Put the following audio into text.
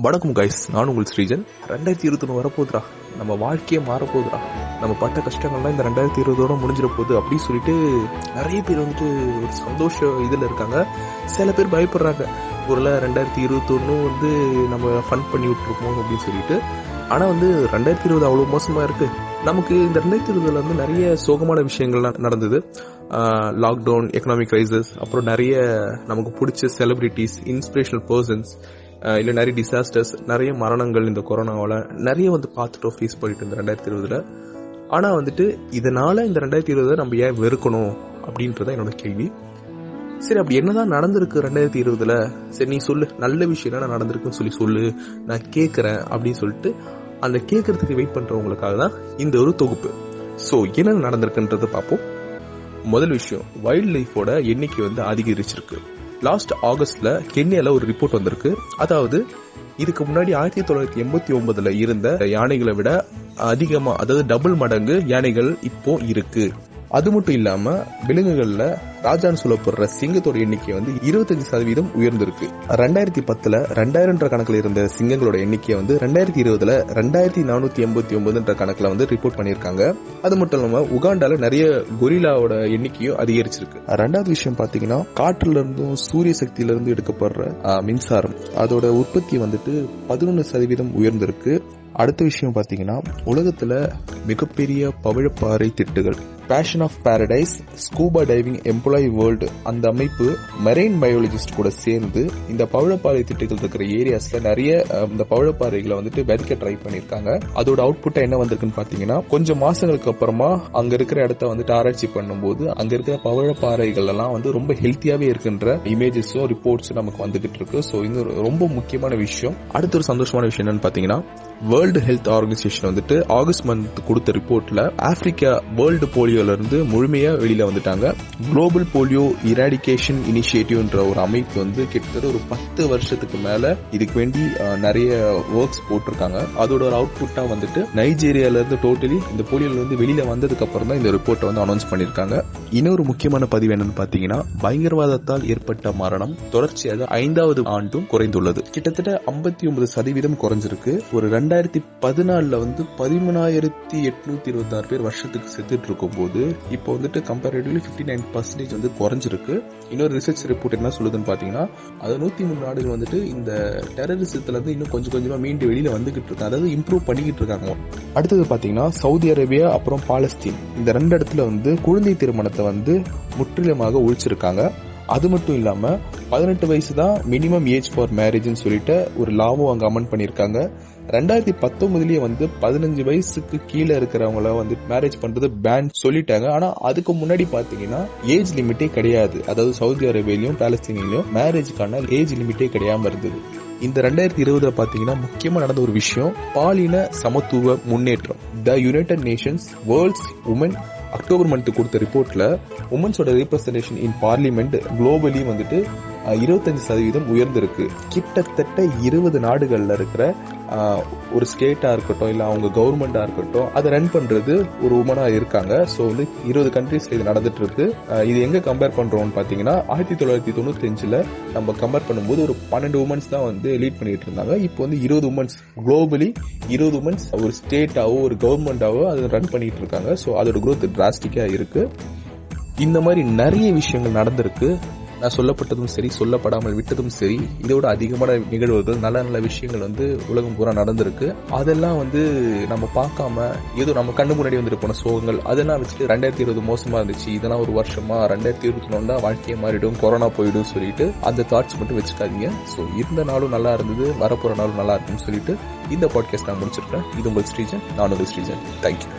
வணக்கம் கைஸ் நான் உங்கள் ஸ்ரீஜன். ரெண்டாயிரத்தி இருபத்தொன்று வரப்போகுதுடா. நம்ம வாழ்க்கையே மாறப்போகுதுரா நம்ம பட்ட கஷ்டங்கள்லாம் இந்த ரெண்டாயிரத்தி இருபதோட முடிஞ்சிட போகுது அப்படின்னு சொல்லிட்டு நிறைய பேர் வந்துட்டு ஒரு சந்தோஷ இதில் இருக்காங்க. சில பேர் பயப்படுறாங்க. ஒருவேளை ரெண்டாயிரத்தி இருபத்தொன்னு வந்து நம்ம ஃபன் பண்ணி விட்ருக்கோம் அப்படின்னு சொல்லிட்டு. ஆனால் வந்து ரெண்டாயிரத்தி இருபது அவ்வளோ மோசமாக இருக்குது நமக்கு இந்த ரெண்டாயிரத்தி இருபதில் வந்து நிறைய சோகமான விஷயங்கள்லாம் நடந்தது. லாக்டவுன் எக்கனாமிக் கிரைசஸ் அப்புறம் நிறைய நமக்கு பிடிச்ச செலிப்ரிட்டிஸ் இன்ஸ்பிரேஷனல் பர்சன்ஸ் இல்லை நிறைய டிசாஸ்டர்ஸ் நிறைய மரணங்கள் இந்த கொரோனாவால் நிறைய வந்து பார்த்துட்டோம் ஃபேஸ் பண்ணிட்டு இந்த ரெண்டாயிரத்தி இருபதுல. ஆனால் வந்துட்டு இதனால் இந்த ரெண்டாயிரத்தி இருபதை நம்ம ஏன் வெறுக்கணும் அப்படின்றத என்னோட கேள்வி. சரி அப்படி என்னதான் நடந்திருக்கு ரெண்டாயிரத்தி இருபதுல? சரி நீ சொல்லு. நல்ல விஷயம் என்ன நடந்திருக்குன்னு சொல்லி சொல்லு. நான் கேட்குறேன் அப்படின்னு சொல்லிட்டு அந்த கேட்கறதுக்கு வெயிட் பண்றவங்களுக்காக தான் இந்த ஒரு தொகுப்பு. ஸோ என்ன நடந்திருக்குன்றத பார்ப்போம். முதல் விஷயம் வைல்ட் லைஃபோட எண்ணிக்கை வந்து அதிகரிச்சிருக்கு. லாஸ்ட் ஆகஸ்ட்ல கென்யால ஒரு ரிப்போர்ட் வந்திருக்கு. அதாவது இதுக்கு முன்னாடி ஆயிரத்தி தொள்ளாயிரத்தி எண்பத்தி ஒன்பதுல இருந்த யானைகளை விட அதிகமா அதாவது டபுள் மடங்கு யானைகள் இப்போ இருக்கு. அது மட்டும் இல்லாம விலங்குகள்ல ராஜான்னு சொல்லப்படுற சிங்கத்தோட எண்ணிக்கை வந்து இருபத்தஞ்சு சதவீதம் உயர்ந்திருக்கு. ரெண்டாயிரத்தி பத்துல ரெண்டாயிரம்ன்ற கணக்கில் இருந்த சிங்கங்களோட எண்ணிக்கை வந்து ரெண்டாயிரத்தி இருபதுல ரெண்டாயிரத்தி நானூத்தி எண்பத்தி ஒன்பதுன்ற கணக்குல வந்து ரிப்போர்ட் பண்ணியிருக்காங்க. அது மட்டும் இல்லாம உகாண்டால நிறைய கொரிலாவோட எண்ணிக்கையும் அதிகரிச்சிருக்கு. ரெண்டாவது விஷயம் பாத்தீங்கன்னா காற்றுல இருந்தும் சூரிய சக்தியில இருந்து எடுக்கப்படுற மின்சாரம். அதோட உற்பத்தி வந்துட்டு பதினொன்று சதவீதம் உயர்ந்திருக்கு. அடுத்த விஷயம் பாத்தீங்கன்னா உலகத்துல மிகப்பெரிய பவழப்பாறை திட்டுகள். Passion of paradise scuba diving குழாய் வேர்ல்டு அந்த அமைப்பு மெரைன் பயாலஜிஸ்ட் கூட சேர்ந்து இந்த பவழப்பாறை திட்டுகள் இருக்கிற ஏரியாஸ்ல நிறைய இந்த பவழப்பாறைகளை வந்துட்டு விதைக்க ட்ரை பண்ணிருக்காங்க அதோட அவுட்புட்டா என்ன வந்திருக்குன்னு பாத்தீங்கன்னா கொஞ்சம் மாசங்களுக்கு அப்புறமா அங்க இருக்கிற இடத்த வந்துட்டு ஆராய்ச்சி பண்ணும்போது அங்க இருக்கிற பவழப்பாறைகள் எல்லாம் வந்து ரொம்ப ஹெல்த்தியாவே இருக்குன்ற இமேஜஸும் ரிப்போர்ட்ஸும் நமக்கு வந்துகிட்டு இருக்கு. ஸோ இது ஒரு ரொம்ப முக்கியமான விஷயம். அடுத்த ஒரு சந்தோஷமான விஷயம் என்னன்னு பாத்தீங்கன்னா வேர்ல்டு ஹெல்த் ஆர்கனைசேஷன் வந்துட்டு ஆகஸ்ட் மந்த் கொடுத்த ரிப்போர்ட்ல ஆப்பிரிக்கா வேர்ல்டு போலியோல இருந்து முழுமையா வெளியில வந்துட்டாங்க. குளோபல் போலியோ இராடிகேஷன் இனிஷியேட்டிவ்ன்ற ஒரு அமைப்பு வந்து கிட்டத்தட்ட ஒரு பத்து வருஷத்துக்கு மேல இதுக்கு வேண்டி நிறைய ஒர்க்ஸ் போட்டிருக்காங்க. அதோட ஒரு அவுட்புட்டா வந்துட்டு நைஜீரியால இருந்து டோட்டலி இந்த போலியோல இருந்து வெளியில வந்ததுக்கு அப்புறம் தான் இந்த ரிப்போர்ட்டை வந்து அனௌன்ஸ் பண்ணிருக்காங்க இன்னொரு முக்கியமான பதிவு என்னன்னு பாத்தீங்கன்னா பயங்கரவாதத்தால் ஏற்பட்ட மரணம் தொடர்ச்சியாக ஐந்தாவது ஆண்டும் குறைந்துள்ளது. கிட்டத்தட்ட ஐம்பத்தி ஒன்பது சதவீதம் குறைஞ்சிருக்கு. ஒரு ரெண்டாயிரத்தி பதினாலுல வந்து பதிமூணாயிரத்தி எட்நூத்தி இருபத்தி ஆறு பேர் வருஷத்துக்கு செத்துட்டு இருக்கும் போது இப்போ வந்துட்டு கம்பேரிட்டிவ்லி பிப்டி நைன் பர்சன்டேஜ் வந்து குறைஞ்சிருக்கு. இன்னொரு ரிசர்ச் ரிப்போர்ட் என்ன சொல்லுதுன்னு பார்த்தீங்கன்னா அது நூற்றி மூணு நாடுகள் வந்துட்டு இந்த டெரரிசத்துலேருந்து இன்னும் கொஞ்சம் கொஞ்சமாக மீண்டு வெளியில் வந்துகிட்டு இருக்காங்க அதாவது இம்ப்ரூவ் பண்ணிக்கிட்டு இருக்காங்க. அடுத்தது பார்த்தீங்கன்னா சவுதி அரேபியா அப்புறம் பாலஸ்தீன். இந்த ரெண்டு இடத்துல வந்து குழந்தை திருமணத்தை வந்து முற்றிலுமாக ஒழிச்சிருக்காங்க. அது மட்டும் இல்லாமல் பதினெட்டு வயசு தான் மினிமம் ஏஜ் ஃபார் மேரேஜ்னு சொல்லிட்டு ஒரு லாவும் அங்கே அமெண்ட் பண்ணியிருக்காங்க ரெண்டாயிரத்தி பத்தொன்பதுலயே வந்து பதினஞ்சு வயசுக்கு கீழே இருக்கிறவங்கள வந்து மேரேஜ் பண்றது பேன் சொல்லிட்டாங்க. ஆனா அதுக்கு முன்னாடி பாத்தீங்கன்னா ஏஜ் லிமிட்டே கிடையாது. அதாவது சவுதி அரேபியிலும் பாலஸ்தீனிலையும் மேரேஜ்க்கான ஏஜ் லிமிட்டே கிடையாம இருந்தது. இந்த ரெண்டாயிரத்தி இருபதுல பாத்தீங்கன்னா முக்கியமா நடந்த ஒரு விஷயம் பாலின சமத்துவ முன்னேற்றம். The United Nations world's women October month கொடுத்த ரிப்போர்ட்ல உமன்ஸோட ரீப்ரசன்டேஷன் இன் பார்லிமெண்ட் குளோபலி வந்துட்டு இருபத்தஞ்சு சதவீதம் உயர்ந்திருக்கு. கிட்டத்தட்ட இருபது நாடுகளில் இருக்கிற ஒரு ஸ்டேட்டாக இருக்கட்டும் இல்லை அவங்க கவர்மெண்ட்டாக இருக்கட்டும் அதை ரன் பண்ணுறது ஒரு உமனாக இருக்காங்க. ஸோ வந்து இருபது கண்ட்ரிஸ் இது நடந்துட்டு இருக்கு இது எங்கே கம்பேர் பண்ணுறோம்னு பார்த்தீங்கன்னா ஆயிரத்தி தொள்ளாயிரத்தி தொண்ணூத்தஞ்சில் நம்ம கம்பேர் பண்ணும்போது ஒரு பன்னெண்டு உமன்ஸ் தான் வந்து லீட் பண்ணிட்டு இருந்தாங்க. இப்போ வந்து இருபது உமன்ஸ் குளோபலி இருபது உமன்ஸ் ஒரு ஸ்டேட்டாவோ ஒரு கவர்மெண்ட்டாகவோ அதை ரன் பண்ணிட்டு இருக்காங்க. ஸோ அதோட குரோத் டிராஸ்டிக்காக இருக்குது இந்த மாதிரி நிறைய விஷயங்கள் நடந்திருக்கு. நான் சொல்லப்பட்டதும் சரி சொல்லப்படாமல் விட்டதும் சரி இதோட அதிகமான நிகழ்வுகள் நல்ல நல்ல விஷயங்கள் வந்து உலகம் பூரா நடந்திருக்கு. அதெல்லாம் வந்து நம்ம பார்க்காம ஏதோ நம்ம கண்ணு முன்னாடி வந்துட்டு போன சோகங்கள் அதெல்லாம் வச்சுட்டு ரெண்டாயிரத்தி இருபது மோசமா இருந்துச்சு. இதெல்லாம் ஒரு வருஷமா ரெண்டாயிரத்தி இருபத்தி ஒன்னா வாழ்க்கையை மாறிடும் கொரோனா போயிடும் சொல்லிட்டு அந்த தாட்ஸ் மட்டும் வச்சுக்காதீங்க. ஸோ இருந்த நாளும் நல்லா இருந்தது வரப்போற நாளும் நல்லா இருக்கும்னு சொல்லிட்டு இந்த பாட்காஸ்ட் நான் முடிச்சிருக்கேன் இது உங்கள் ஸ்ரீஜன் நான் உங்கள் ஸ்ரீஜன். தேங்க்யூ